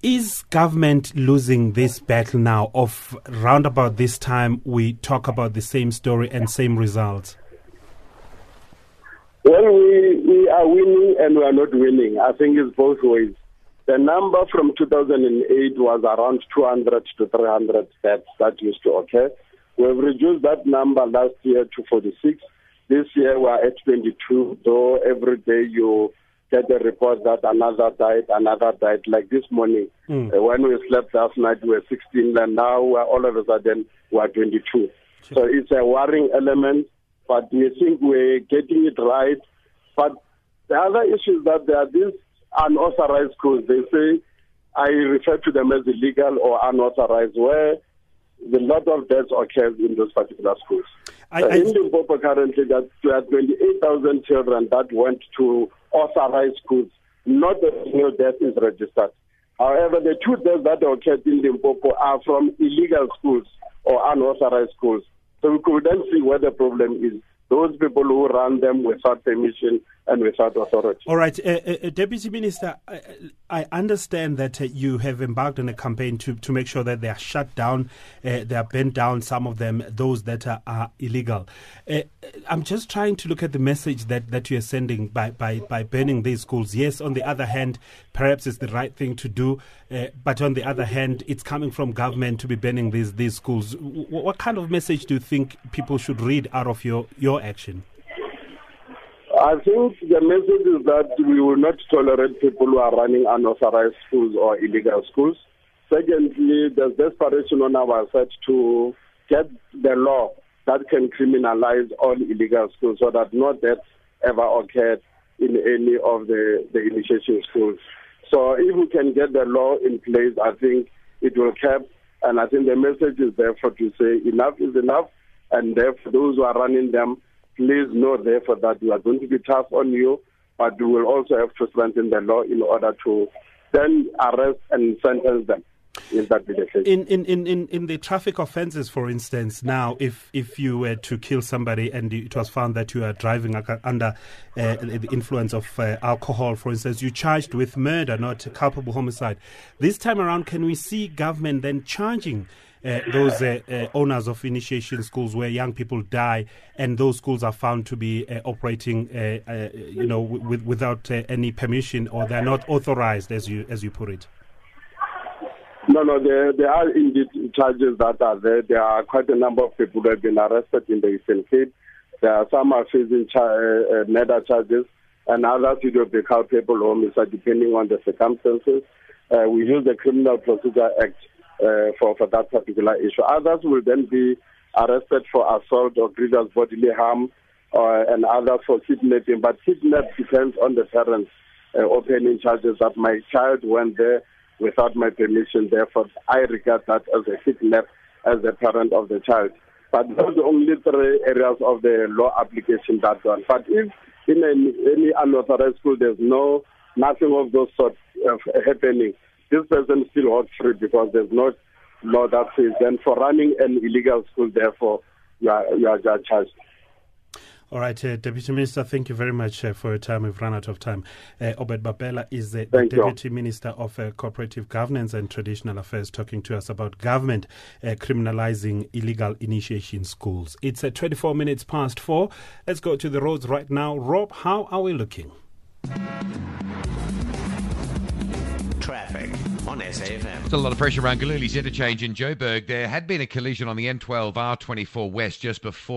Is government losing this battle now? Of round about this time, we talk about the same story and same results. Well, we, we are winning and we are not winning. I think it's both ways. The number from 2008 was around 200 to 300 deaths that used to occur. We've reduced that number last year to 46. This year we're at 22, though every day you get a report that another died, another died. Like this morning, mm. uh, when we slept last night, we were 16, and now we're, all of a sudden we're 22. Sure. So it's a worrying element, but we think we're getting it right. But the other issue is that there are these unauthorized schools. They say I refer to them as illegal or unauthorized, where a lot of deaths occurs in those particular schools. I, I, in Limpopo currently, that there are 28,000 children that went to authorized schools. Not a single death is registered. However, the two deaths that occurred in Limpopo are from illegal schools or unauthorized schools. So we could then see where the problem is those people who run them without permission and. All right, uh, uh, uh Deputy Minister, I, I understand that uh, you have embarked on a campaign to, to make sure that they are shut down, uh, they are bent down, some of them, those that are, are illegal. Uh, I'm just trying to look at the message that, that you are sending by, by, by burning these schools. Yes, on the other hand, perhaps it's the right thing to do, but on the other hand, it's coming from government to be banning these, these schools. W- what kind of message do you think people should read out of your, your action? I think the message is that we will not tolerate people who are running unauthorized schools or illegal schools. Secondly, there's desperation on our side to get the law that can criminalize all illegal schools so that no deaths ever occurred in any of the, the initiation schools. So if we can get the law in place, I think it will cap. And I think the message is therefore to say enough is enough. And therefore, those who are running them please know therefore that we are going to be tough on you, but we will also have to strengthen the law in order to then arrest and sentence them. In, in, in, in, in the traffic offences, for instance, now if, if you were to kill somebody and it was found that you are driving under uh, the influence of uh, alcohol, for instance, you charged with murder, not culpable homicide. This time around, can we see government then charging uh, those uh, uh, owners of initiation schools where young people die, and those schools are found to be operating, you know, without any permission, or they're not authorized, as you as you put it. No, no, there, there are indeed charges that are there. There are quite a number of people who have been arrested in the Eastern Cape. There are some are facing uh, murder charges, and others it will be culpable homicide depending on the circumstances. Uh, we use the Criminal Procedure Act uh, for, for that particular issue. Others will then be arrested for assault or grievous bodily harm, uh, and others for kidnapping. But kidnap depends on the parents uh, opening charges that my child went there without my permission. Therefore, I regard that as a kidnap as the parent of the child. But those are only three areas of the law application that one. But if in any, any unauthorized school there's no nothing of those sorts of happening, this person still walks free because there's no law that says. And for running an illegal school, therefore, you are, you are charged. All right, uh, Deputy Minister, thank you very much uh, for your time. We've run out of time. Uh, Obed Bapela is the, the Deputy you. Minister of uh, Cooperative Governance and Traditional Affairs, talking to us about government uh, criminalizing illegal initiation schools. It's uh, 24 minutes past four. Let's go to the roads right now. Rob, how are we looking? Traffic on SAFM. Still a lot of pressure around Gillooly's interchange in Joburg. There had been a collision on the N12 R24 West just before.